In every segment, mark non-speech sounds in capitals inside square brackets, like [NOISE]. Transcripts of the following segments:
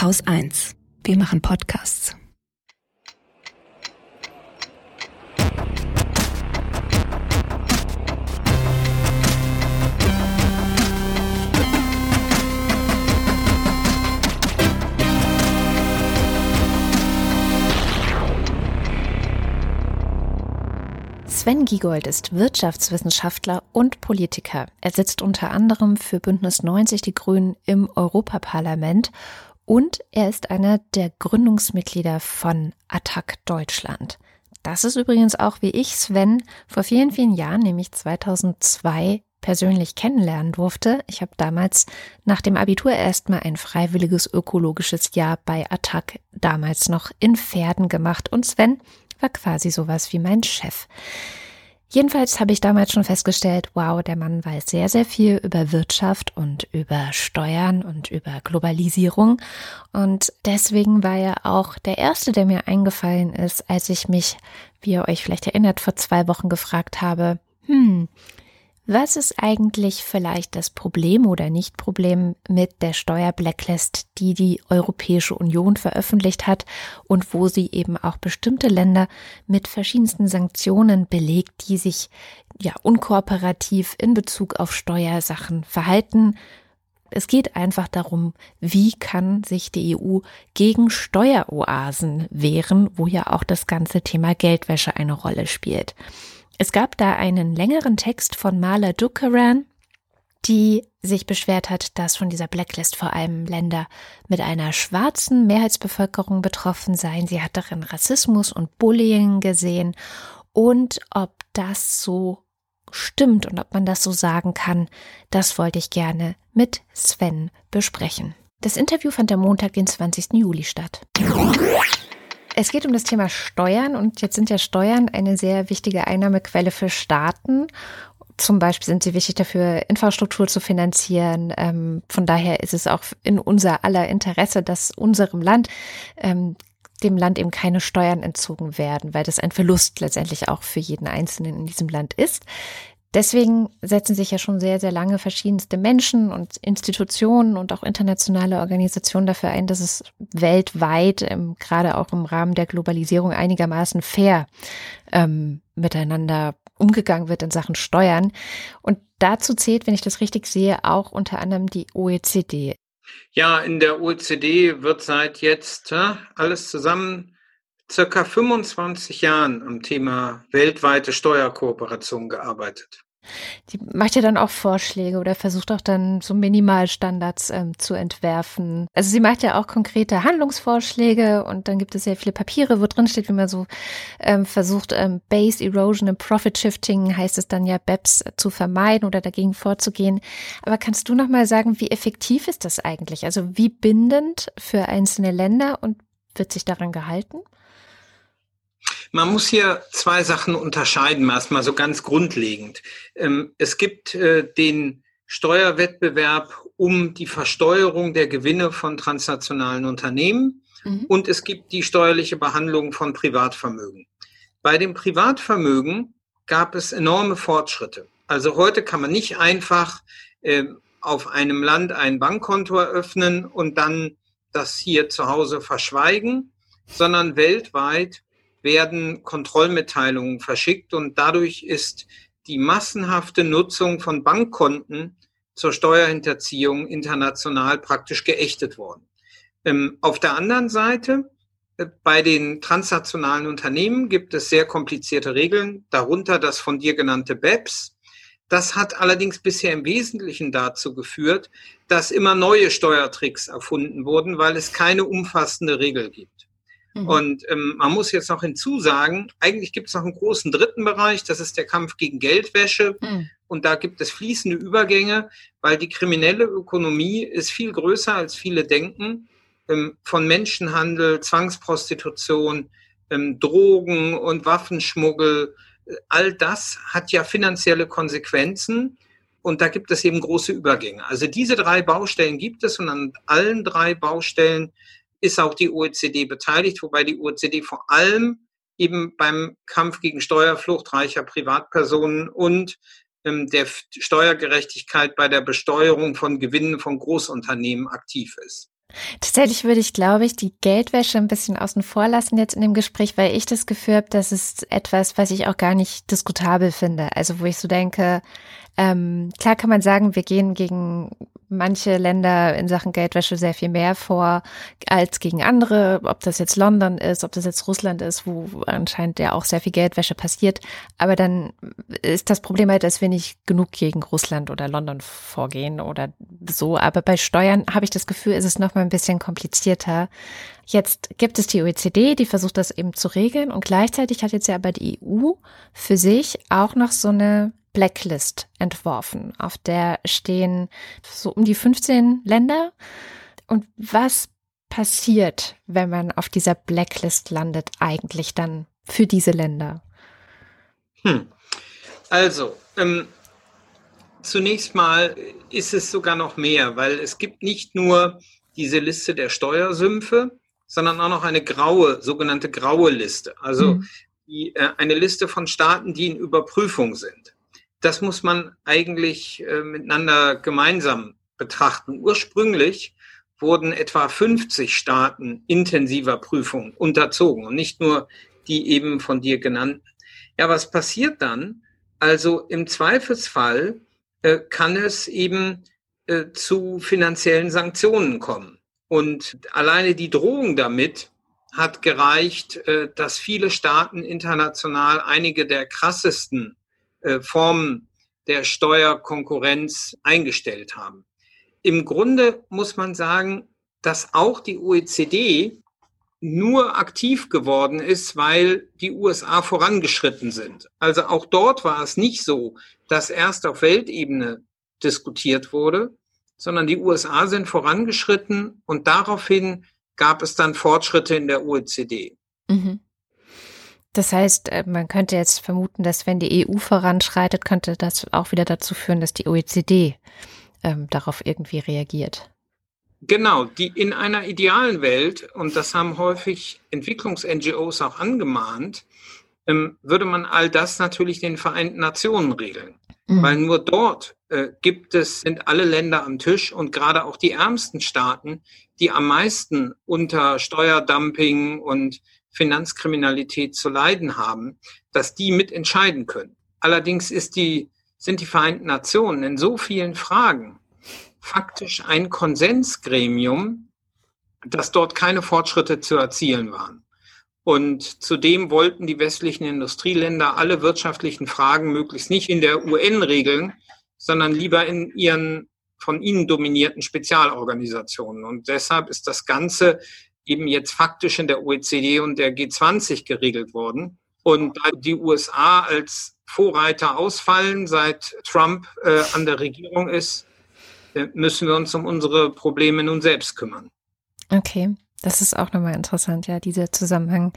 Haus 1. Wir machen Podcasts. Sven Giegold ist Wirtschaftswissenschaftler und Politiker. Er sitzt unter anderem für Bündnis 90 Die Grünen im Europaparlament und er ist einer der Gründungsmitglieder von Attac Deutschland. Das ist übrigens auch wie ich Sven vor vielen, vielen Jahren, nämlich 2002, persönlich kennenlernen durfte. Ich habe damals nach dem Abitur erstmal ein freiwilliges ökologisches Jahr bei Attac, damals noch in Pferden gemacht. Und Sven war quasi sowas wie mein Chef. Jedenfalls habe ich damals schon festgestellt, wow, der Mann weiß sehr, sehr viel über Wirtschaft und über Steuern und über Globalisierung. Und deswegen war er auch der Erste, der mir eingefallen ist, als ich mich, wie ihr euch vielleicht erinnert, vor zwei Wochen gefragt habe, hm, was ist eigentlich vielleicht das Problem oder Nicht-Problem mit der Steuerblacklist, die die Europäische Union veröffentlicht hat und wo sie eben auch bestimmte Länder mit verschiedensten Sanktionen belegt, die sich ja unkooperativ in Bezug auf Steuersachen verhalten? Es geht einfach darum, wie kann sich die EU gegen Steueroasen wehren, wo ja auch das ganze Thema Geldwäsche eine Rolle spielt. Es gab da einen längeren Text von Marla Dukaran, die sich beschwert hat, dass von dieser Blacklist vor allem Länder mit einer schwarzen Mehrheitsbevölkerung betroffen seien. Sie hat darin Rassismus und Bullying gesehen und ob das so stimmt und ob man das so sagen kann, das wollte ich gerne mit Sven besprechen. Das Interview fand am Montag, den 20. Juli statt. Es geht um das Thema Steuern und jetzt sind ja Steuern eine sehr wichtige Einnahmequelle für Staaten. Zum Beispiel sind sie wichtig dafür, Infrastruktur zu finanzieren. Ähm, von daher ist es auch in unser aller Interesse, dass unserem Land ähm, dem Land eben keine Steuern entzogen werden, weil das ein Verlust letztendlich auch für jeden Einzelnen in diesem Land ist. Deswegen setzen sich ja schon sehr, sehr lange verschiedenste Menschen und Institutionen und auch internationale Organisationen dafür ein, dass es weltweit, ähm, gerade auch im Rahmen der Globalisierung, einigermaßen fair ähm, miteinander umgegangen wird in Sachen Steuern. Und dazu zählt, wenn ich das richtig sehe, auch unter anderem die OECD. Ja, in der OECD wird seit jetzt ja, alles zusammen circa 25 Jahren am Thema weltweite Steuerkooperation gearbeitet. Die macht ja dann auch Vorschläge oder versucht auch dann so Minimalstandards ähm, zu entwerfen. Also sie macht ja auch konkrete Handlungsvorschläge und dann gibt es sehr viele Papiere, wo drin steht, wie man so ähm, versucht, ähm, Base Erosion und Profit Shifting heißt es dann ja, BEPS zu vermeiden oder dagegen vorzugehen. Aber kannst du noch mal sagen, wie effektiv ist das eigentlich? Also wie bindend für einzelne Länder und wird sich daran gehalten? Man muss hier zwei Sachen unterscheiden, erstmal so ganz grundlegend. Ähm, es gibt äh, den Steuerwettbewerb um die Versteuerung der Gewinne von transnationalen Unternehmen mhm. und es gibt die steuerliche Behandlung von Privatvermögen. Bei dem Privatvermögen gab es enorme Fortschritte. Also heute kann man nicht einfach äh, auf einem Land ein Bankkonto eröffnen und dann das hier zu Hause verschweigen, sondern weltweit werden Kontrollmitteilungen verschickt und dadurch ist die massenhafte Nutzung von Bankkonten zur Steuerhinterziehung international praktisch geächtet worden. Ähm, auf der anderen Seite, äh, bei den transnationalen Unternehmen gibt es sehr komplizierte Regeln, darunter das von dir genannte BEPS. Das hat allerdings bisher im Wesentlichen dazu geführt, dass immer neue Steuertricks erfunden wurden, weil es keine umfassende Regel gibt. Mhm. Und ähm, man muss jetzt noch hinzusagen, eigentlich gibt es noch einen großen dritten Bereich, das ist der Kampf gegen Geldwäsche. Mhm. Und da gibt es fließende Übergänge, weil die kriminelle Ökonomie ist viel größer, als viele denken. Ähm, von Menschenhandel, Zwangsprostitution, ähm, Drogen und Waffenschmuggel. All das hat ja finanzielle Konsequenzen. Und da gibt es eben große Übergänge. Also diese drei Baustellen gibt es und an allen drei Baustellen ist auch die OECD beteiligt, wobei die OECD vor allem eben beim Kampf gegen Steuerflucht reicher Privatpersonen und ähm, der Steuergerechtigkeit bei der Besteuerung von Gewinnen von Großunternehmen aktiv ist. Tatsächlich würde ich, glaube ich, die Geldwäsche ein bisschen außen vor lassen jetzt in dem Gespräch, weil ich das Gefühl habe, das ist etwas, was ich auch gar nicht diskutabel finde. Also wo ich so denke, ähm, klar kann man sagen, wir gehen gegen manche Länder in Sachen Geldwäsche sehr viel mehr vor als gegen andere, ob das jetzt London ist, ob das jetzt Russland ist, wo anscheinend ja auch sehr viel Geldwäsche passiert. Aber dann ist das Problem halt, dass wir nicht genug gegen Russland oder London vorgehen oder so. Aber bei Steuern habe ich das Gefühl, ist es noch mal ein bisschen komplizierter. Jetzt gibt es die OECD, die versucht das eben zu regeln und gleichzeitig hat jetzt ja aber die EU für sich auch noch so eine Blacklist entworfen. Auf der stehen so um die 15 Länder. Und was passiert, wenn man auf dieser Blacklist landet, eigentlich dann für diese Länder? Hm. Also, ähm, zunächst mal ist es sogar noch mehr, weil es gibt nicht nur diese Liste der Steuersümpfe, sondern auch noch eine graue, sogenannte graue Liste. Also mhm. die, äh, eine Liste von Staaten, die in Überprüfung sind das muss man eigentlich äh, miteinander gemeinsam betrachten. Ursprünglich wurden etwa 50 Staaten intensiver Prüfung unterzogen und nicht nur die eben von dir genannten. Ja, was passiert dann? Also im Zweifelsfall äh, kann es eben äh, zu finanziellen Sanktionen kommen. Und alleine die Drohung damit hat gereicht, äh, dass viele Staaten international einige der krassesten Formen der Steuerkonkurrenz eingestellt haben. Im Grunde muss man sagen, dass auch die OECD nur aktiv geworden ist, weil die USA vorangeschritten sind. Also auch dort war es nicht so, dass erst auf Weltebene diskutiert wurde, sondern die USA sind vorangeschritten und daraufhin gab es dann Fortschritte in der OECD. Mhm. Das heißt, äh, man könnte jetzt vermuten, dass wenn die EU voranschreitet, könnte das auch wieder dazu führen, dass die OECD ähm, darauf irgendwie reagiert. Genau, die in einer idealen Welt, und das haben häufig Entwicklungs-NGOs auch angemahnt, ähm, würde man all das natürlich den Vereinten Nationen regeln. Mhm. Weil nur dort äh, gibt es, sind alle Länder am Tisch und gerade auch die ärmsten Staaten, die am meisten unter Steuerdumping und Finanzkriminalität zu leiden haben, dass die mitentscheiden können. Allerdings ist die, sind die Vereinten Nationen in so vielen Fragen faktisch ein Konsensgremium, dass dort keine Fortschritte zu erzielen waren. Und zudem wollten die westlichen Industrieländer alle wirtschaftlichen Fragen möglichst nicht in der UN regeln, sondern lieber in ihren von ihnen dominierten Spezialorganisationen. Und deshalb ist das Ganze eben jetzt faktisch in der OECD und der G20 geregelt worden. Und da die USA als Vorreiter ausfallen, seit Trump äh, an der Regierung ist, äh, müssen wir uns um unsere Probleme nun selbst kümmern. Okay. Das ist auch nochmal interessant, ja, dieser Zusammenhang.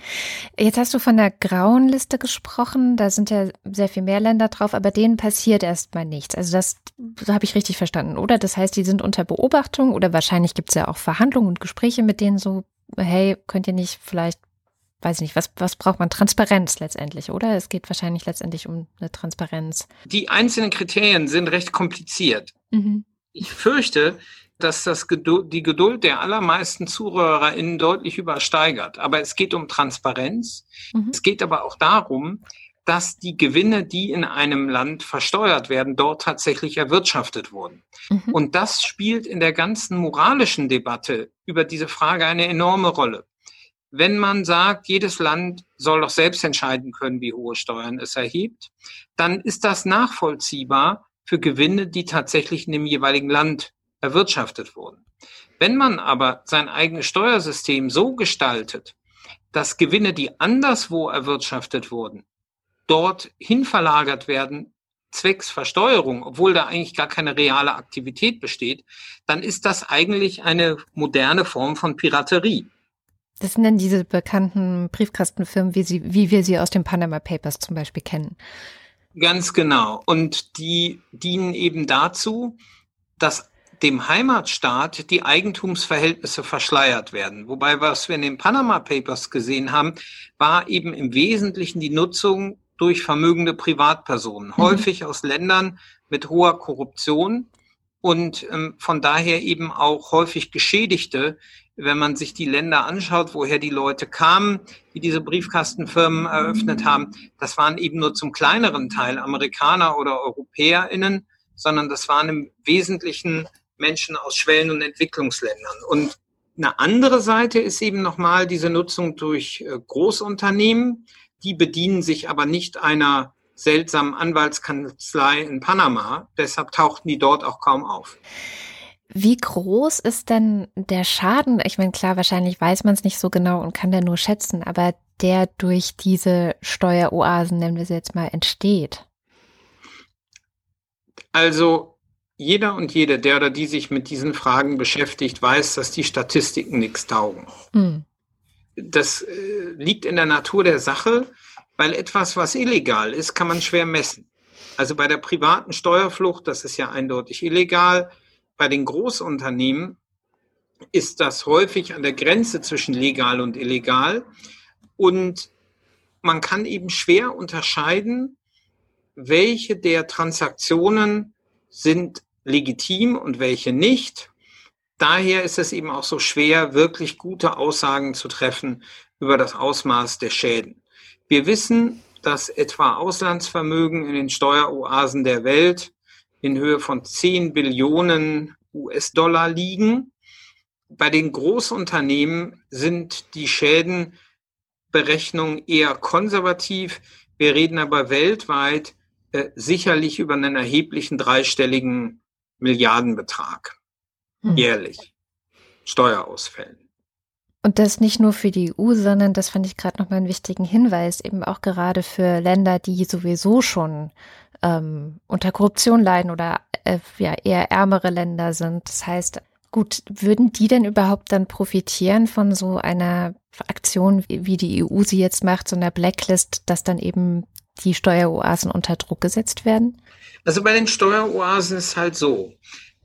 Jetzt hast du von der grauen Liste gesprochen, da sind ja sehr viel mehr Länder drauf, aber denen passiert erstmal nichts. Also das, das habe ich richtig verstanden, oder? Das heißt, die sind unter Beobachtung oder wahrscheinlich gibt es ja auch Verhandlungen und Gespräche mit denen so, hey, könnt ihr nicht vielleicht, weiß ich nicht, was, was braucht man? Transparenz letztendlich, oder? Es geht wahrscheinlich letztendlich um eine Transparenz. Die einzelnen Kriterien sind recht kompliziert. Mhm. Ich fürchte, dass das Geduld, die Geduld der allermeisten ZuhörerInnen deutlich übersteigert. Aber es geht um Transparenz. Mhm. Es geht aber auch darum, dass die Gewinne, die in einem Land versteuert werden, dort tatsächlich erwirtschaftet wurden. Mhm. Und das spielt in der ganzen moralischen Debatte über diese Frage eine enorme Rolle. Wenn man sagt, jedes Land soll doch selbst entscheiden können, wie hohe Steuern es erhebt, dann ist das nachvollziehbar für Gewinne, die tatsächlich in dem jeweiligen Land erwirtschaftet wurden. Wenn man aber sein eigenes Steuersystem so gestaltet, dass Gewinne, die anderswo erwirtschaftet wurden, dorthin verlagert werden, zwecks Versteuerung, obwohl da eigentlich gar keine reale Aktivität besteht, dann ist das eigentlich eine moderne Form von Piraterie. Das sind dann diese bekannten Briefkastenfirmen, wie, sie, wie wir sie aus den Panama Papers zum Beispiel kennen. Ganz genau. Und die dienen eben dazu, dass dem Heimatstaat die Eigentumsverhältnisse verschleiert werden. Wobei, was wir in den Panama Papers gesehen haben, war eben im Wesentlichen die Nutzung durch vermögende Privatpersonen, mhm. häufig aus Ländern mit hoher Korruption, und ähm, von daher eben auch häufig Geschädigte, wenn man sich die Länder anschaut, woher die Leute kamen, die diese Briefkastenfirmen eröffnet haben, das waren eben nur zum kleineren Teil Amerikaner oder EuropäerInnen, sondern das waren im Wesentlichen Menschen aus Schwellen- und Entwicklungsländern. Und eine andere Seite ist eben nochmal diese Nutzung durch äh, Großunternehmen. Die bedienen sich aber nicht einer seltsamen Anwaltskanzlei in Panama. Deshalb tauchten die dort auch kaum auf. Wie groß ist denn der Schaden? Ich meine, klar, wahrscheinlich weiß man es nicht so genau und kann der nur schätzen, aber der durch diese Steueroasen, nennen wir sie jetzt mal, entsteht. Also jeder und jede, der oder die sich mit diesen Fragen beschäftigt, weiß, dass die Statistiken nichts taugen. Hm. Das äh, liegt in der Natur der Sache, weil etwas, was illegal ist, kann man schwer messen. Also bei der privaten Steuerflucht, das ist ja eindeutig illegal. Bei den Großunternehmen ist das häufig an der Grenze zwischen legal und illegal. Und man kann eben schwer unterscheiden, welche der Transaktionen sind legitim und welche nicht. Daher ist es eben auch so schwer, wirklich gute Aussagen zu treffen über das Ausmaß der Schäden. Wir wissen, dass etwa Auslandsvermögen in den Steueroasen der Welt in Höhe von 10 Billionen US-Dollar liegen. Bei den Großunternehmen sind die Schädenberechnungen eher konservativ. Wir reden aber weltweit äh, sicherlich über einen erheblichen dreistelligen Milliardenbetrag hm. jährlich Steuerausfällen. Und das nicht nur für die EU, sondern das fand ich gerade nochmal einen wichtigen Hinweis, eben auch gerade für Länder, die sowieso schon ähm, unter Korruption leiden oder äh, ja eher ärmere Länder sind. Das heißt, gut, würden die denn überhaupt dann profitieren von so einer Aktion, wie die EU sie jetzt macht, so einer Blacklist, dass dann eben die Steueroasen unter Druck gesetzt werden? Also bei den Steueroasen ist halt so.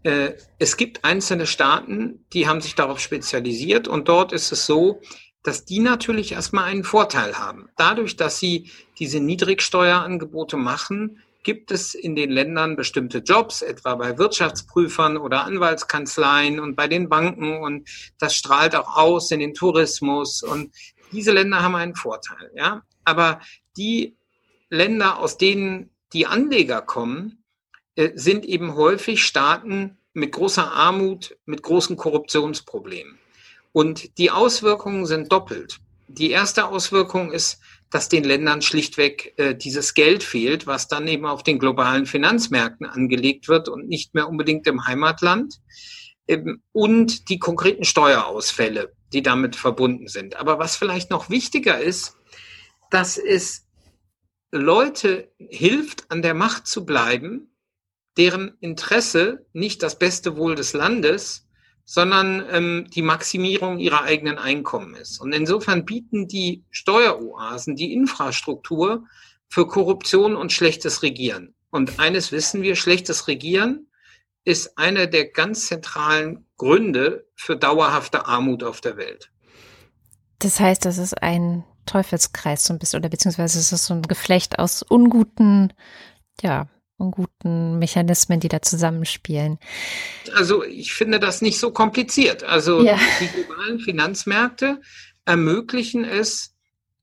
Äh, es gibt einzelne Staaten, die haben sich darauf spezialisiert und dort ist es so, dass die natürlich erstmal einen Vorteil haben. Dadurch, dass sie diese Niedrigsteuerangebote machen, gibt es in den Ländern bestimmte Jobs, etwa bei Wirtschaftsprüfern oder Anwaltskanzleien und bei den Banken und das strahlt auch aus in den Tourismus und diese Länder haben einen Vorteil, ja. Aber die Länder, aus denen die Anleger kommen, sind eben häufig Staaten mit großer Armut, mit großen Korruptionsproblemen. Und die Auswirkungen sind doppelt. Die erste Auswirkung ist, dass den Ländern schlichtweg äh, dieses Geld fehlt, was dann eben auf den globalen Finanzmärkten angelegt wird und nicht mehr unbedingt im Heimatland. Ähm, und die konkreten Steuerausfälle, die damit verbunden sind. Aber was vielleicht noch wichtiger ist, dass es Leute hilft, an der Macht zu bleiben, deren Interesse nicht das beste Wohl des Landes, sondern ähm, die Maximierung ihrer eigenen Einkommen ist. Und insofern bieten die Steueroasen die Infrastruktur für Korruption und schlechtes Regieren. Und eines wissen wir, schlechtes Regieren ist einer der ganz zentralen Gründe für dauerhafte Armut auf der Welt. Das heißt, das ist ein Teufelskreis so ein bisschen, oder beziehungsweise es ist so ein Geflecht aus unguten, ja, und guten Mechanismen, die da zusammenspielen. Also ich finde das nicht so kompliziert. Also ja. die globalen Finanzmärkte ermöglichen es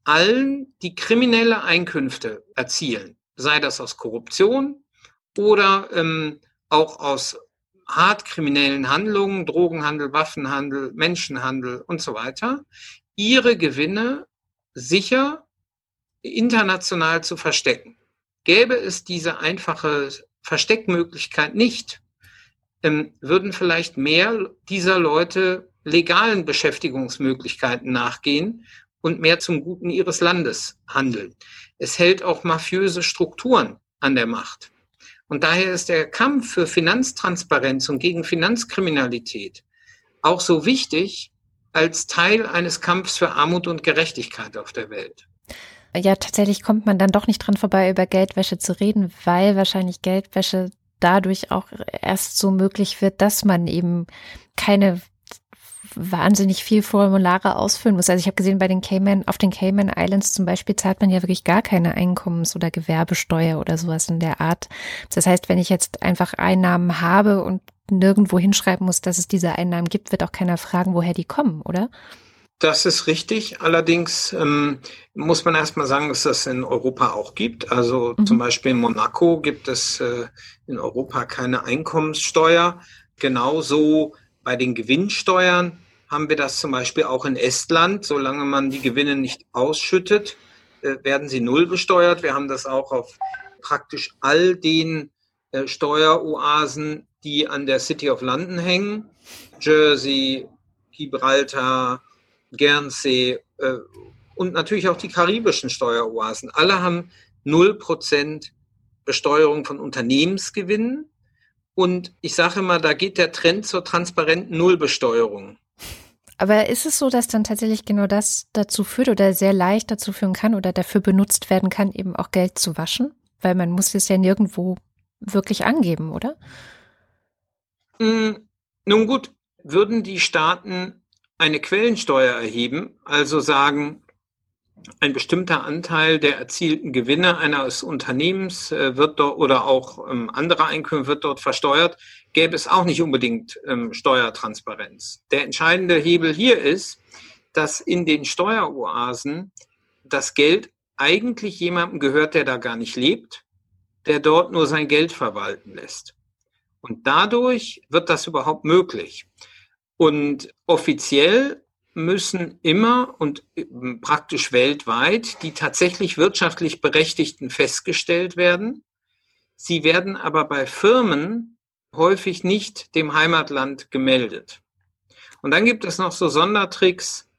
allen, die kriminelle Einkünfte erzielen, sei das aus Korruption oder ähm, auch aus hart kriminellen Handlungen, Drogenhandel, Waffenhandel, Menschenhandel und so weiter, ihre Gewinne sicher international zu verstecken. Gäbe es diese einfache Versteckmöglichkeit nicht, ähm, würden vielleicht mehr dieser Leute legalen Beschäftigungsmöglichkeiten nachgehen und mehr zum Guten ihres Landes handeln. Es hält auch mafiöse Strukturen an der Macht. Und daher ist der Kampf für Finanztransparenz und gegen Finanzkriminalität auch so wichtig als Teil eines Kampfs für Armut und Gerechtigkeit auf der Welt ja, tatsächlich kommt man dann doch nicht dran vorbei, über Geldwäsche zu reden, weil wahrscheinlich Geldwäsche dadurch auch erst so möglich wird, dass man eben keine wahnsinnig viel Formulare ausfüllen muss. Also ich habe gesehen, bei den Cayman, auf den Cayman Islands zum Beispiel zahlt man ja wirklich gar keine Einkommens- oder Gewerbesteuer oder sowas in der Art. Das heißt, wenn ich jetzt einfach Einnahmen habe und nirgendwo hinschreiben muss, dass es diese Einnahmen gibt, wird auch keiner fragen, woher die kommen, oder? Das ist richtig. Allerdings ähm, muss man erstmal sagen, dass das in Europa auch gibt. Also mhm. zum Beispiel in Monaco gibt es äh, in Europa keine Einkommenssteuer. Genauso bei den Gewinnsteuern haben wir das zum Beispiel auch in Estland. Solange man die Gewinne nicht ausschüttet, äh, werden sie null besteuert. Wir haben das auch auf praktisch all den äh, Steueroasen, die an der City of London hängen. Jersey, Gibraltar, Guernsey äh, und natürlich auch die karibischen Steueroasen. Alle haben 0% Besteuerung von Unternehmensgewinnen. Und ich sage immer, da geht der Trend zur transparenten Nullbesteuerung. Aber ist es so, dass dann tatsächlich genau das dazu führt oder sehr leicht dazu führen kann oder dafür benutzt werden kann, eben auch Geld zu waschen? Weil man muss es ja nirgendwo wirklich angeben, oder? Mm, nun gut, würden die Staaten eine Quellensteuer erheben, also sagen, ein bestimmter Anteil der erzielten Gewinne eines Unternehmens äh, wird dort oder auch ähm, andere Einkommen wird dort versteuert, gäbe es auch nicht unbedingt ähm, Steuertransparenz. Der entscheidende Hebel hier ist, dass in den Steueroasen das Geld eigentlich jemandem gehört, der da gar nicht lebt, der dort nur sein Geld verwalten lässt. Und dadurch wird das überhaupt möglich. Und offiziell müssen immer und ähm, praktisch weltweit die tatsächlich wirtschaftlich Berechtigten festgestellt werden. Sie werden aber bei Firmen häufig nicht dem Heimatland gemeldet. Und dann gibt es noch so Sondertricks,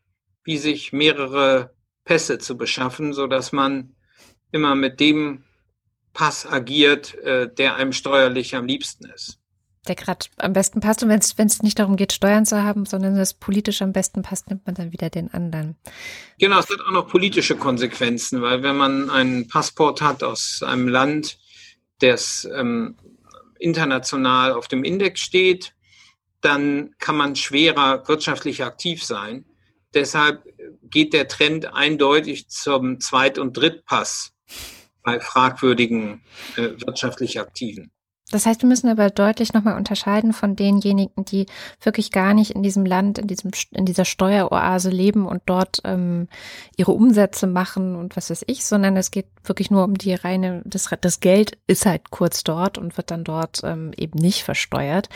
wie sich mehrere Pässe zu beschaffen, so dass man immer mit dem Pass agiert, äh, der einem steuerlich am liebsten ist der gerade am besten passt. Und wenn es nicht darum geht, Steuern zu haben, sondern es politisch am besten passt, nimmt man dann wieder den anderen. Genau, es hat auch noch politische Konsequenzen, weil wenn man einen Passport hat aus einem Land, das ähm, international auf dem Index steht, dann kann man schwerer wirtschaftlich aktiv sein. Deshalb geht der Trend eindeutig zum Zweit- und Drittpass bei fragwürdigen äh, wirtschaftlich Aktiven. Das heißt, wir müssen aber deutlich nochmal unterscheiden von denjenigen, die wirklich gar nicht in diesem Land, in diesem, in dieser Steueroase leben und dort ähm, ihre Umsätze machen und was weiß ich, sondern es geht wirklich nur um die reine, das, das Geld ist halt kurz dort und wird dann dort ähm, eben nicht versteuert.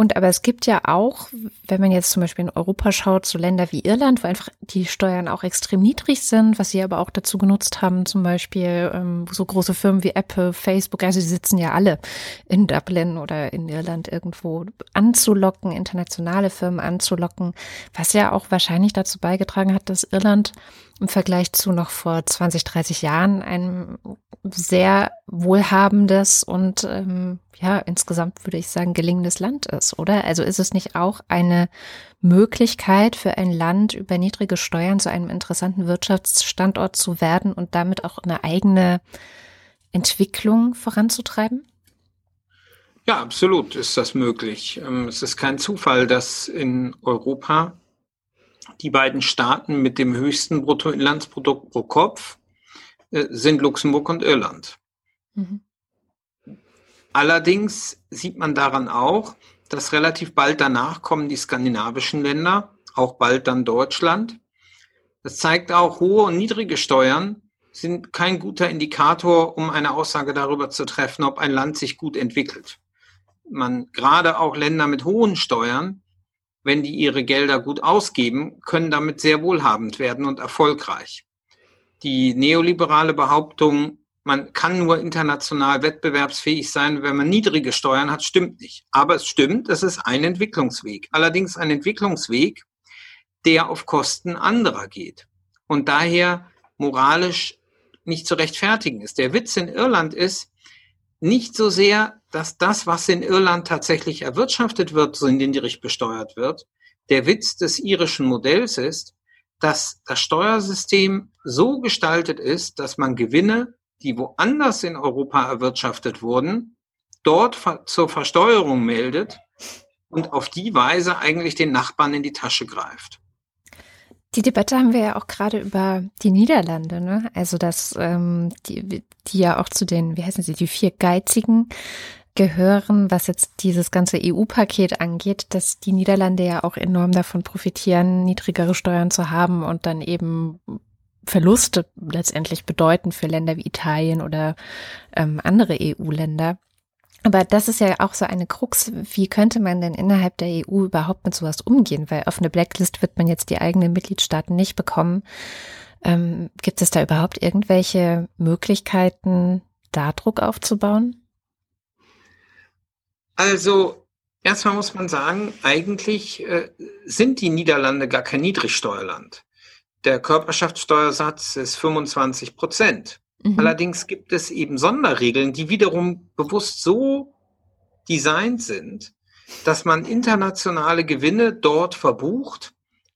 Und aber es gibt ja auch, wenn man jetzt zum Beispiel in Europa schaut, so Länder wie Irland, wo einfach die Steuern auch extrem niedrig sind, was sie aber auch dazu genutzt haben, zum Beispiel ähm, so große Firmen wie Apple, Facebook, also sie sitzen ja alle in Dublin oder in Irland irgendwo anzulocken, internationale Firmen anzulocken, was ja auch wahrscheinlich dazu beigetragen hat, dass Irland im Vergleich zu noch vor 20, 30 Jahren ein sehr wohlhabendes und ähm, ja, insgesamt würde ich sagen, gelingendes Land ist, oder? Also ist es nicht auch eine Möglichkeit für ein Land über niedrige Steuern zu einem interessanten Wirtschaftsstandort zu werden und damit auch eine eigene Entwicklung voranzutreiben? Ja, absolut ist das möglich. Ähm, es ist kein Zufall, dass in Europa die beiden Staaten mit dem höchsten Bruttoinlandsprodukt pro Kopf äh, sind Luxemburg und Irland. Mhm. Allerdings sieht man daran auch, dass relativ bald danach kommen die skandinavischen Länder, auch bald dann Deutschland. Das zeigt auch, hohe und niedrige Steuern sind kein guter Indikator, um eine Aussage darüber zu treffen, ob ein Land sich gut entwickelt. Man, gerade auch Länder mit hohen Steuern, wenn die ihre Gelder gut ausgeben, können damit sehr wohlhabend werden und erfolgreich. Die neoliberale Behauptung, man kann nur international wettbewerbsfähig sein, wenn man niedrige Steuern hat, stimmt nicht. Aber es stimmt, es ist ein Entwicklungsweg. Allerdings ein Entwicklungsweg, der auf Kosten anderer geht und daher moralisch nicht zu rechtfertigen ist. Der Witz in Irland ist nicht so sehr, dass das, was in Irland tatsächlich erwirtschaftet wird, so niedrig besteuert wird. Der Witz des irischen Modells ist, dass das Steuersystem so gestaltet ist, dass man Gewinne, die woanders in Europa erwirtschaftet wurden, dort zur Versteuerung meldet und auf die Weise eigentlich den Nachbarn in die Tasche greift. Die Debatte haben wir ja auch gerade über die Niederlande, ne? Also dass ähm, die, die ja auch zu den, wie heißen sie, die vier Geizigen gehören, was jetzt dieses ganze EU-Paket angeht, dass die Niederlande ja auch enorm davon profitieren, niedrigere Steuern zu haben und dann eben Verluste letztendlich bedeuten für Länder wie Italien oder ähm, andere EU-Länder. Aber das ist ja auch so eine Krux. Wie könnte man denn innerhalb der EU überhaupt mit sowas umgehen? Weil auf eine Blacklist wird man jetzt die eigenen Mitgliedstaaten nicht bekommen. Ähm, gibt es da überhaupt irgendwelche Möglichkeiten, da Druck aufzubauen? Also erstmal muss man sagen, eigentlich äh, sind die Niederlande gar kein Niedrigsteuerland. Der Körperschaftssteuersatz ist 25 Prozent. Mhm. Allerdings gibt es eben Sonderregeln, die wiederum bewusst so designt sind, dass man internationale Gewinne dort verbucht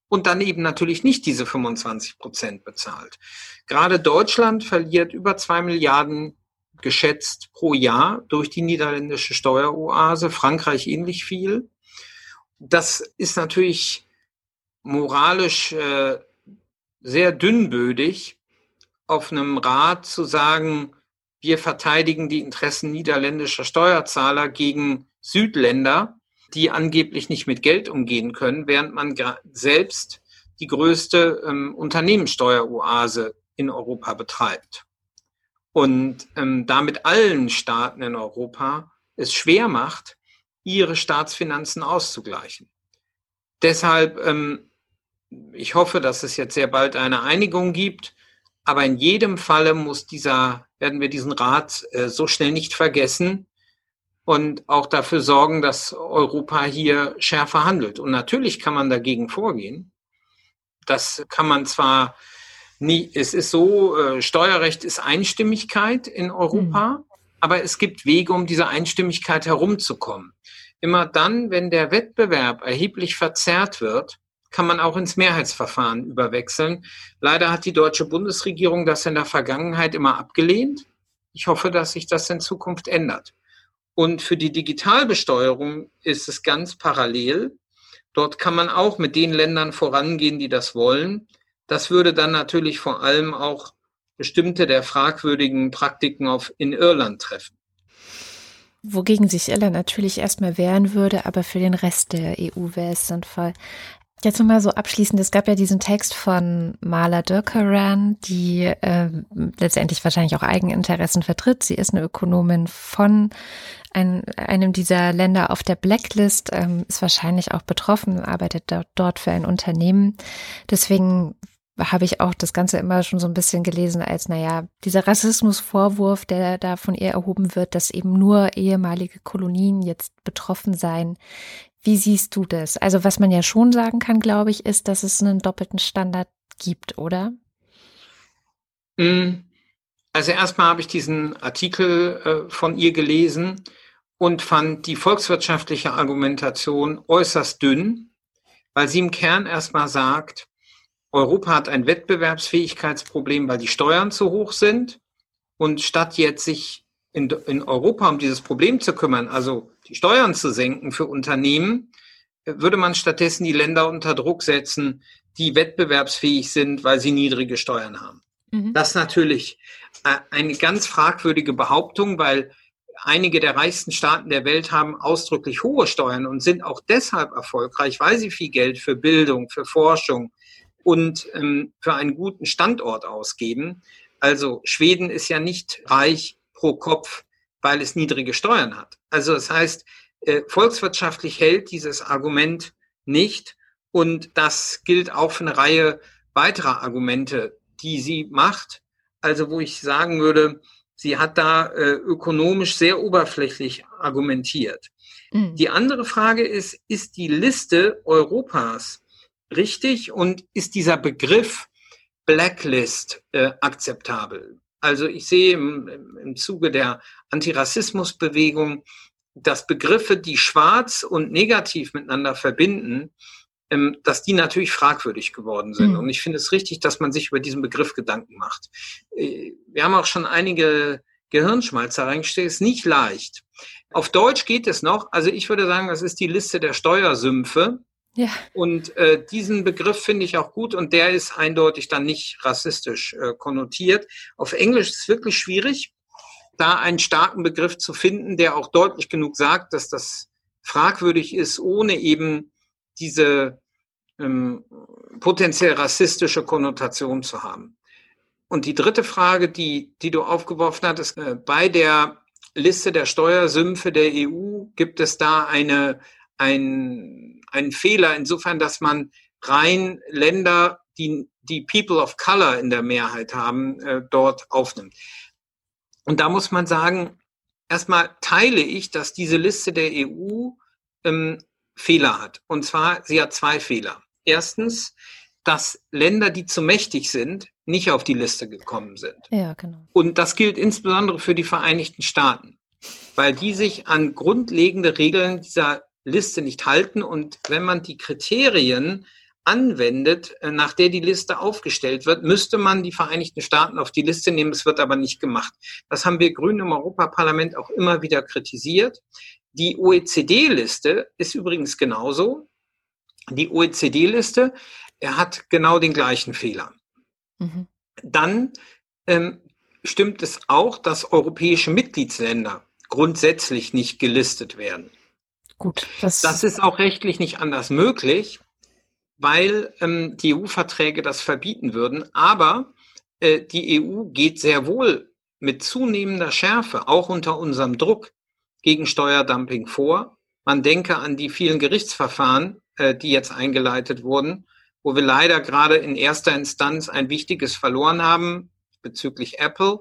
und dann eben natürlich nicht diese 25 Prozent bezahlt. Gerade Deutschland verliert über zwei Milliarden geschätzt pro Jahr durch die niederländische Steueroase, Frankreich ähnlich viel. Das ist natürlich moralisch äh, sehr dünnbödig, auf einem Rat zu sagen, wir verteidigen die Interessen niederländischer Steuerzahler gegen Südländer, die angeblich nicht mit Geld umgehen können, während man selbst die größte ähm, Unternehmenssteueroase in Europa betreibt. Und ähm, damit allen Staaten in Europa es schwer macht, ihre Staatsfinanzen auszugleichen. Deshalb, ähm, ich hoffe, dass es jetzt sehr bald eine Einigung gibt, aber in jedem Falle muss dieser, werden wir diesen Rat äh, so schnell nicht vergessen und auch dafür sorgen, dass Europa hier schärfer handelt. Und natürlich kann man dagegen vorgehen. Das kann man zwar nie, es ist so, äh, Steuerrecht ist Einstimmigkeit in Europa, mhm. aber es gibt Wege, um diese Einstimmigkeit herumzukommen. Immer dann, wenn der Wettbewerb erheblich verzerrt wird, kann man auch ins Mehrheitsverfahren überwechseln. Leider hat die deutsche Bundesregierung das in der Vergangenheit immer abgelehnt. Ich hoffe, dass sich das in Zukunft ändert. Und für die Digitalbesteuerung ist es ganz parallel. Dort kann man auch mit den Ländern vorangehen, die das wollen. Das würde dann natürlich vor allem auch bestimmte der fragwürdigen Praktiken auf, in Irland treffen. Wogegen sich Irland natürlich erstmal wehren würde, aber für den Rest der EU wäre es sinnvoll. Jetzt nochmal so abschließend, es gab ja diesen Text von Marla Dürkeran, die äh, letztendlich wahrscheinlich auch Eigeninteressen vertritt. Sie ist eine Ökonomin von ein, einem dieser Länder auf der Blacklist, ähm, ist wahrscheinlich auch betroffen, arbeitet dort, dort für ein Unternehmen. Deswegen habe ich auch das Ganze immer schon so ein bisschen gelesen als, naja, dieser Rassismusvorwurf, der da von ihr erhoben wird, dass eben nur ehemalige Kolonien jetzt betroffen seien. Wie siehst du das? Also was man ja schon sagen kann, glaube ich, ist, dass es einen doppelten Standard gibt, oder? Mm, also erstmal habe ich diesen Artikel äh, von ihr gelesen und fand die volkswirtschaftliche Argumentation äußerst dünn, weil sie im Kern erstmal sagt, Europa hat ein Wettbewerbsfähigkeitsproblem, weil die Steuern zu hoch sind. Und statt jetzt sich in, in Europa um dieses Problem zu kümmern, also die Steuern zu senken für Unternehmen, würde man stattdessen die Länder unter Druck setzen, die wettbewerbsfähig sind, weil sie niedrige Steuern haben. Mhm. Das ist natürlich äh, eine ganz fragwürdige Behauptung, weil einige der reichsten Staaten der Welt haben ausdrücklich hohe Steuern und sind auch deshalb erfolgreich, weil sie viel Geld für Bildung, für Forschung und ähm, für einen guten Standort ausgeben. Also Schweden ist ja nicht reich pro Kopf, weil es niedrige Steuern hat. Also das heißt, äh, volkswirtschaftlich hält dieses Argument nicht und das gilt auch für eine Reihe weiterer Argumente, die sie macht. Also wo ich sagen würde, sie hat da äh, ökonomisch sehr oberflächlich argumentiert. Mhm. Die andere Frage ist, ist die Liste Europas richtig und ist dieser Begriff Blacklist äh, akzeptabel? Also ich sehe im, im Zuge der Antirassismusbewegung, dass Begriffe, die schwarz und negativ miteinander verbinden, ähm, dass die natürlich fragwürdig geworden sind. Mhm. Und ich finde es richtig, dass man sich über diesen Begriff Gedanken macht. Äh, wir haben auch schon einige Gehirnschmalzer reingestellt. Ist nicht leicht. Auf Deutsch geht es noch. Also ich würde sagen, das ist die Liste der Steuersümpfe. Ja. Und äh, diesen Begriff finde ich auch gut und der ist eindeutig dann nicht rassistisch äh, konnotiert. Auf Englisch ist es wirklich schwierig. da einen starken Begriff zu finden, der auch deutlich genug sagt, dass das fragwürdig ist, ohne eben diese ähm, potenziell rassistische Konnotation zu haben. Und die dritte Frage, die, die du aufgeworfen hattest, äh, bei der Liste der Steuersümpfe der EU gibt es da eine, ein, einen Fehler, insofern, dass man rein Länder, die, die People of Color in der Mehrheit haben, äh, dort aufnimmt. Und da muss man sagen, erstmal teile ich, dass diese Liste der EU ähm, Fehler hat. Und zwar, sie hat zwei Fehler. Erstens, dass Länder, die zu mächtig sind, nicht auf die Liste gekommen sind. Ja, genau. Und das gilt insbesondere für die Vereinigten Staaten, weil die sich an grundlegende Regeln dieser Liste nicht halten. Und wenn man die Kriterien anwendet, äh, nach der die Liste aufgestellt wird, müsste man die Vereinigten Staaten auf die Liste nehmen. Es wird aber nicht gemacht. Das haben wir Grünen im Europaparlament auch immer wieder kritisiert. Die OECD-Liste ist übrigens genauso. Die OECD-Liste hat genau den gleichen Fehler. Mhm. Dann ähm, stimmt es auch, dass europäische Mitgliedsländer grundsätzlich nicht gelistet werden. Gut, das, das ist auch rechtlich nicht anders möglich weil ähm, die EU-Verträge das verbieten würden. Aber äh, die EU geht sehr wohl mit zunehmender Schärfe, auch unter unserem Druck, gegen Steuerdumping vor. Man denke an die vielen Gerichtsverfahren, äh, die jetzt eingeleitet wurden, wo wir leider gerade in erster Instanz ein wichtiges verloren haben bezüglich Apple.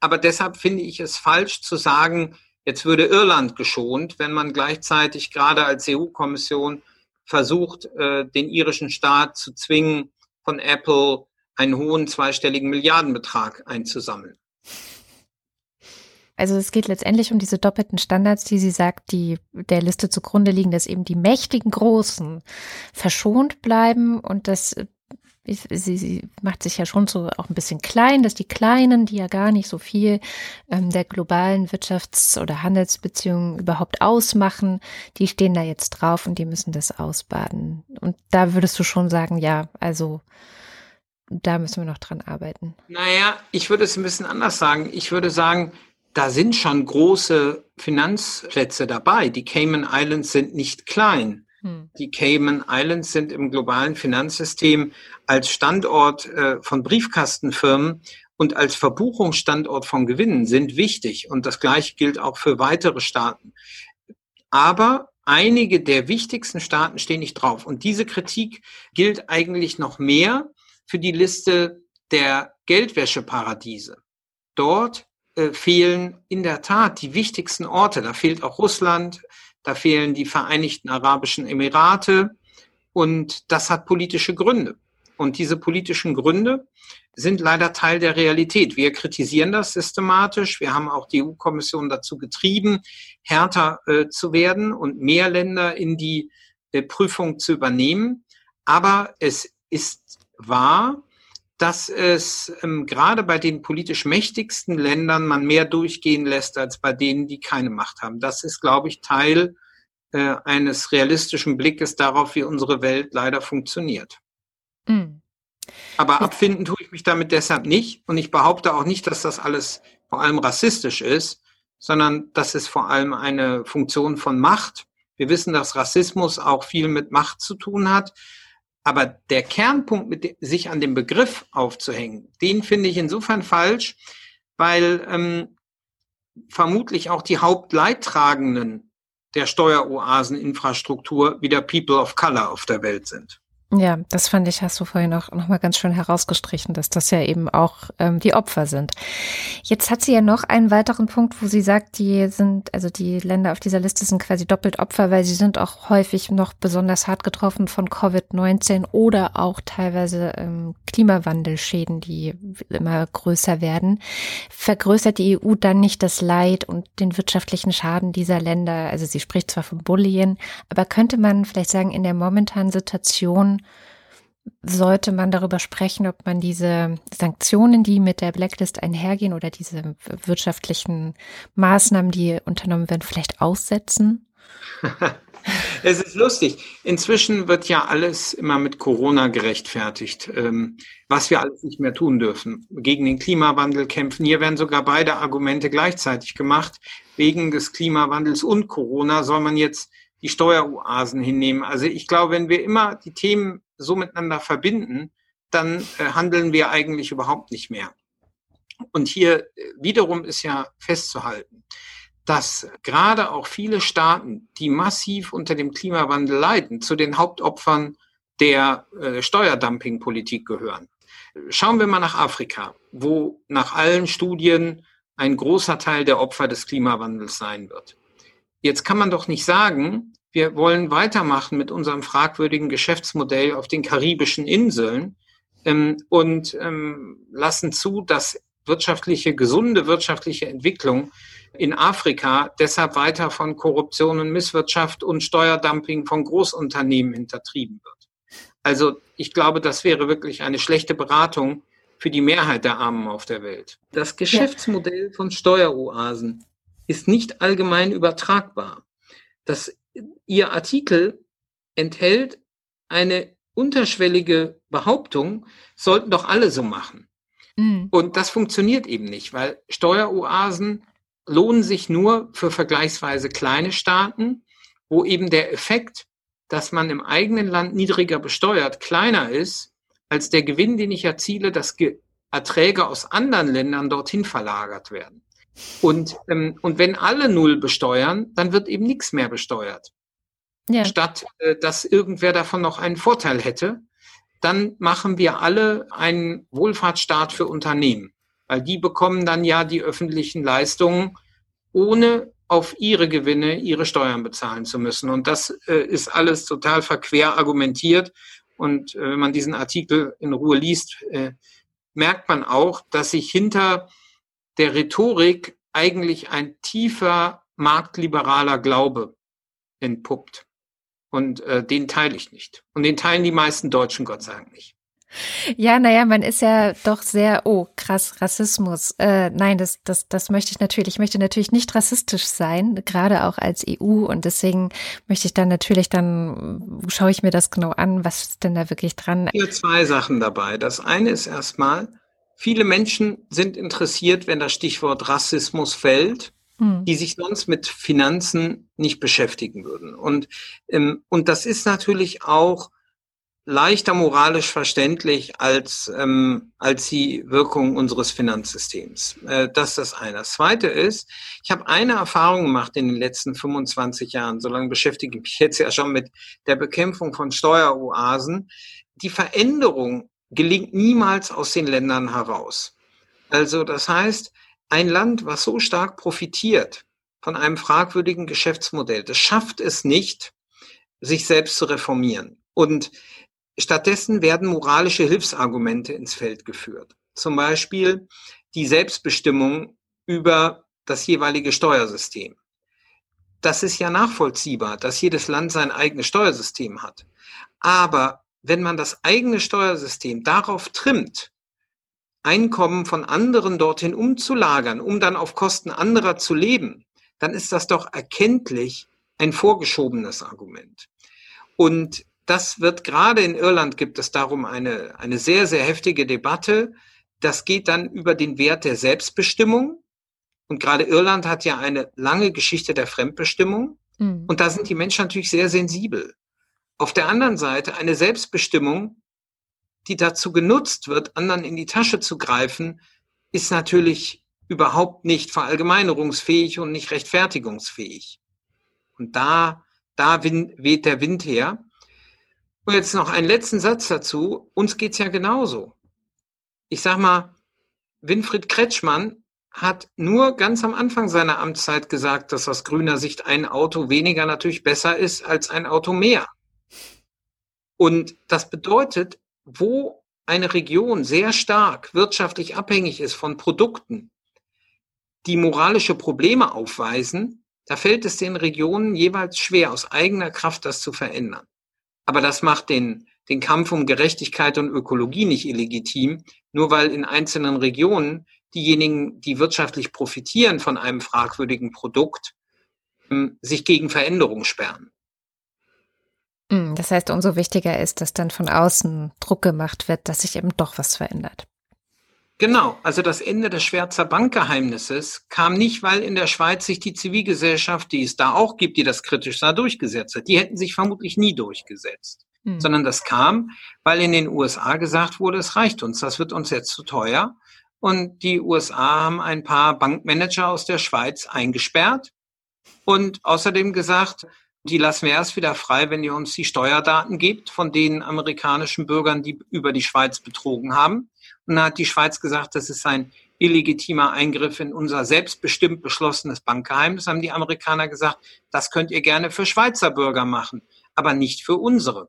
Aber deshalb finde ich es falsch zu sagen, jetzt würde Irland geschont, wenn man gleichzeitig gerade als EU-Kommission versucht, äh, den irischen Staat zu zwingen, von Apple einen hohen zweistelligen Milliardenbetrag einzusammeln. Also es geht letztendlich um diese doppelten Standards, die sie sagt, die der Liste zugrunde liegen, dass eben die mächtigen Großen verschont bleiben und dass sie, sie macht sich ja schon so auch ein bisschen klein, dass die Kleinen, die ja gar nicht so viel ähm, der globalen Wirtschafts- oder Handelsbeziehungen überhaupt ausmachen, die stehen da jetzt drauf und die müssen das ausbaden. Und da würdest du schon sagen, ja, also da müssen wir noch dran arbeiten. Naja, ich würde es ein bisschen anders sagen. Ich würde sagen, da sind schon große Finanzplätze dabei. Die Cayman Islands sind nicht klein. Hm. Die Cayman Islands sind im globalen Finanzsystem als Standort äh, von Briefkastenfirmen und als Verbuchungsstandort von Gewinnen sind wichtig. Und das Gleiche gilt auch für weitere Staaten. Aber einige der wichtigsten Staaten stehen nicht drauf. Und diese Kritik gilt eigentlich noch mehr für die Liste der Geldwäscheparadiese. Dort äh, fehlen in der Tat die wichtigsten Orte. Da fehlt auch Russland, da fehlen die Vereinigten Arabischen Emirate und das hat politische Gründe. Und diese politischen Gründe sind leider Teil der Realität. Wir kritisieren das systematisch. Wir haben auch die EU-Kommission dazu getrieben, härter äh, zu werden und mehr Länder in die äh, Prüfung zu übernehmen. Aber es ist wahr, dass es ähm, gerade bei den politisch mächtigsten Ländern man mehr durchgehen lässt als bei denen, die keine Macht haben. Das ist, glaube ich, Teil äh, eines realistischen Blickes darauf, wie unsere Welt leider funktioniert. Mhm. Aber abfinden tue ich mich damit deshalb nicht. Und ich behaupte auch nicht, dass das alles vor allem rassistisch ist, sondern dass es vor allem eine Funktion von Macht. Wir wissen, dass Rassismus auch viel mit Macht zu tun hat. Aber der Kernpunkt, mit sich an dem Begriff aufzuhängen, den finde ich insofern falsch, weil ähm, vermutlich auch die Hauptleidtragenden der Steueroaseninfrastruktur wieder People of Color auf der Welt sind. Ja, das fand ich, hast du vorhin auch noch mal ganz schön herausgestrichen, dass das ja eben auch ähm, die Opfer sind. Jetzt hat sie ja noch einen weiteren Punkt, wo sie sagt, die sind, also die Länder auf dieser Liste sind quasi doppelt Opfer, weil sie sind auch häufig noch besonders hart getroffen von Covid-19 oder auch teilweise ähm, Klimawandelschäden, die immer größer werden. Vergrößert die EU dann nicht das Leid und den wirtschaftlichen Schaden dieser Länder? Also sie spricht zwar von Bullien, aber könnte man vielleicht sagen, in der momentanen Situation sollte man darüber sprechen, ob man diese Sanktionen, die mit der Blacklist einhergehen oder diese wirtschaftlichen Maßnahmen, die unternommen werden, vielleicht aussetzen? [LAUGHS] Es ist lustig. Inzwischen wird ja alles immer mit Corona gerechtfertigt, ähm, was wir alles nicht mehr tun dürfen. Gegen den Klimawandel kämpfen. Hier werden sogar beide Argumente gleichzeitig gemacht. Wegen des Klimawandels und Corona soll man jetzt die Steueroasen hinnehmen. Also ich glaube, wenn wir immer die Themen so miteinander verbinden, dann äh, handeln wir eigentlich überhaupt nicht mehr. Und hier äh, wiederum ist ja festzuhalten, dass gerade auch viele Staaten, die massiv unter dem Klimawandel leiden, zu den Hauptopfern der äh, Steuerdumpingpolitik gehören. Schauen wir mal nach Afrika, wo nach allen Studien ein großer Teil der Opfer des Klimawandels sein wird. Jetzt kann man doch nicht sagen, wir wollen weitermachen mit unserem fragwürdigen Geschäftsmodell auf den karibischen Inseln ähm, und ähm, lassen zu, dass wirtschaftliche, gesunde wirtschaftliche Entwicklung in Afrika deshalb weiter von Korruption und Misswirtschaft und Steuerdumping von Großunternehmen hintertrieben wird. Also ich glaube, das wäre wirklich eine schlechte Beratung für die Mehrheit der Armen auf der Welt. Das Geschäftsmodell von Steueroasen ist nicht allgemein übertragbar. Das, Ihr Artikel enthält eine unterschwellige Behauptung, sollten doch alle so machen. Mhm. Und das funktioniert eben nicht, weil Steueroasen lohnen sich nur für vergleichsweise kleine Staaten, wo eben der Effekt, dass man im eigenen Land niedriger besteuert, kleiner ist als der Gewinn, den ich erziele, dass Erträge aus anderen Ländern dorthin verlagert werden. Und, ähm, und wenn alle null besteuern, dann wird eben nichts mehr besteuert. Ja. Statt äh, dass irgendwer davon noch einen Vorteil hätte, dann machen wir alle einen Wohlfahrtsstaat für Unternehmen weil die bekommen dann ja die öffentlichen Leistungen, ohne auf ihre Gewinne ihre Steuern bezahlen zu müssen. Und das äh, ist alles total verquer argumentiert. Und äh, wenn man diesen Artikel in Ruhe liest, äh, merkt man auch, dass sich hinter der Rhetorik eigentlich ein tiefer marktliberaler Glaube entpuppt. Und äh, den teile ich nicht. Und den teilen die meisten Deutschen Gott sei Dank nicht. Ja, naja, man ist ja doch sehr, oh, krass, Rassismus. Äh, nein, das, das, das möchte ich natürlich. Ich möchte natürlich nicht rassistisch sein, gerade auch als EU. Und deswegen möchte ich dann natürlich, dann schaue ich mir das genau an, was ist denn da wirklich dran. Hier zwei Sachen dabei. Das eine ist erstmal, viele Menschen sind interessiert, wenn das Stichwort Rassismus fällt hm. die sich sonst mit Finanzen nicht beschäftigen würden. Und, ähm, und das ist natürlich auch leichter moralisch verständlich als, ähm, als die Wirkung unseres Finanzsystems. Äh, das ist das eine. Das zweite ist, ich habe eine Erfahrung gemacht in den letzten 25 Jahren, so lange beschäftige ich mich jetzt ja schon mit der Bekämpfung von Steueroasen. Die Veränderung gelingt niemals aus den Ländern heraus. Also das heißt, ein Land, was so stark profitiert von einem fragwürdigen Geschäftsmodell, das schafft es nicht, sich selbst zu reformieren. Und Stattdessen werden moralische Hilfsargumente ins Feld geführt. Zum Beispiel die Selbstbestimmung über das jeweilige Steuersystem. Das ist ja nachvollziehbar, dass jedes Land sein eigenes Steuersystem hat. Aber wenn man das eigene Steuersystem darauf trimmt, Einkommen von anderen dorthin umzulagern, um dann auf Kosten anderer zu leben, dann ist das doch erkenntlich ein vorgeschobenes Argument. Und das wird gerade in Irland gibt es darum eine, eine sehr, sehr heftige Debatte. Das geht dann über den Wert der Selbstbestimmung. Und gerade Irland hat ja eine lange Geschichte der Fremdbestimmung. Mhm. Und da sind die Menschen natürlich sehr sensibel. Auf der anderen Seite eine Selbstbestimmung, die dazu genutzt wird, anderen in die Tasche zu greifen, ist natürlich überhaupt nicht verallgemeinerungsfähig und nicht rechtfertigungsfähig. Und da, da weht der Wind her. Und jetzt noch einen letzten Satz dazu. Uns geht's ja genauso. Ich sag mal, Winfried Kretschmann hat nur ganz am Anfang seiner Amtszeit gesagt, dass aus grüner Sicht ein Auto weniger natürlich besser ist als ein Auto mehr. Und das bedeutet, wo eine Region sehr stark wirtschaftlich abhängig ist von Produkten, die moralische Probleme aufweisen, da fällt es den Regionen jeweils schwer, aus eigener Kraft das zu verändern. Aber das macht den, den Kampf um Gerechtigkeit und Ökologie nicht illegitim, nur weil in einzelnen Regionen diejenigen, die wirtschaftlich profitieren von einem fragwürdigen Produkt, ähm, sich gegen Veränderung sperren. Hm, das heißt, umso wichtiger ist, dass dann von außen Druck gemacht wird, dass sich eben doch was verändert. Genau, also das Ende des Schwärzer Bankgeheimnisses kam nicht, weil in der Schweiz sich die Zivilgesellschaft, die es da auch gibt, die das kritisch sah, durchgesetzt hat. Die hätten sich vermutlich nie durchgesetzt. Hm. Sondern das kam, weil in den USA gesagt wurde, es reicht uns, das wird uns jetzt zu teuer. Und die USA haben ein paar Bankmanager aus der Schweiz eingesperrt und außerdem gesagt, die lassen wir erst wieder frei, wenn ihr uns die Steuerdaten gebt von den amerikanischen Bürgern, die über die Schweiz betrogen haben. Und dann hat die Schweiz gesagt, das ist ein illegitimer Eingriff in unser selbstbestimmt beschlossenes Bankgeheimnis. Haben die Amerikaner gesagt, das könnt ihr gerne für Schweizer Bürger machen, aber nicht für unsere.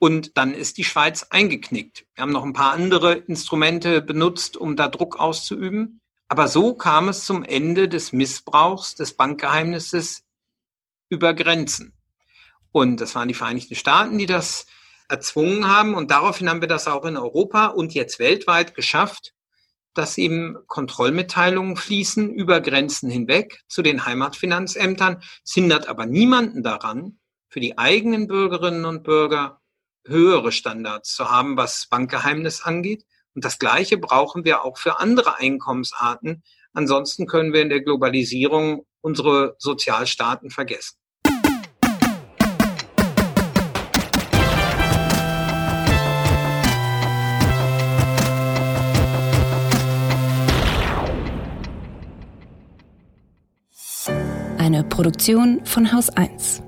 Und dann ist die Schweiz eingeknickt. Wir haben noch ein paar andere Instrumente benutzt, um da Druck auszuüben. Aber so kam es zum Ende des Missbrauchs des Bankgeheimnisses über Grenzen. Und das waren die Vereinigten Staaten, die das erzwungen haben. Und daraufhin haben wir das auch in Europa und jetzt weltweit geschafft, dass eben Kontrollmitteilungen fließen über Grenzen hinweg zu den Heimatfinanzämtern. Es hindert aber niemanden daran, für die eigenen Bürgerinnen und Bürger höhere Standards zu haben, was Bankgeheimnis angeht. Und das Gleiche brauchen wir auch für andere Einkommensarten. Ansonsten können wir in der Globalisierung unsere Sozialstaaten vergessen. Eine Produktion von Haus 1.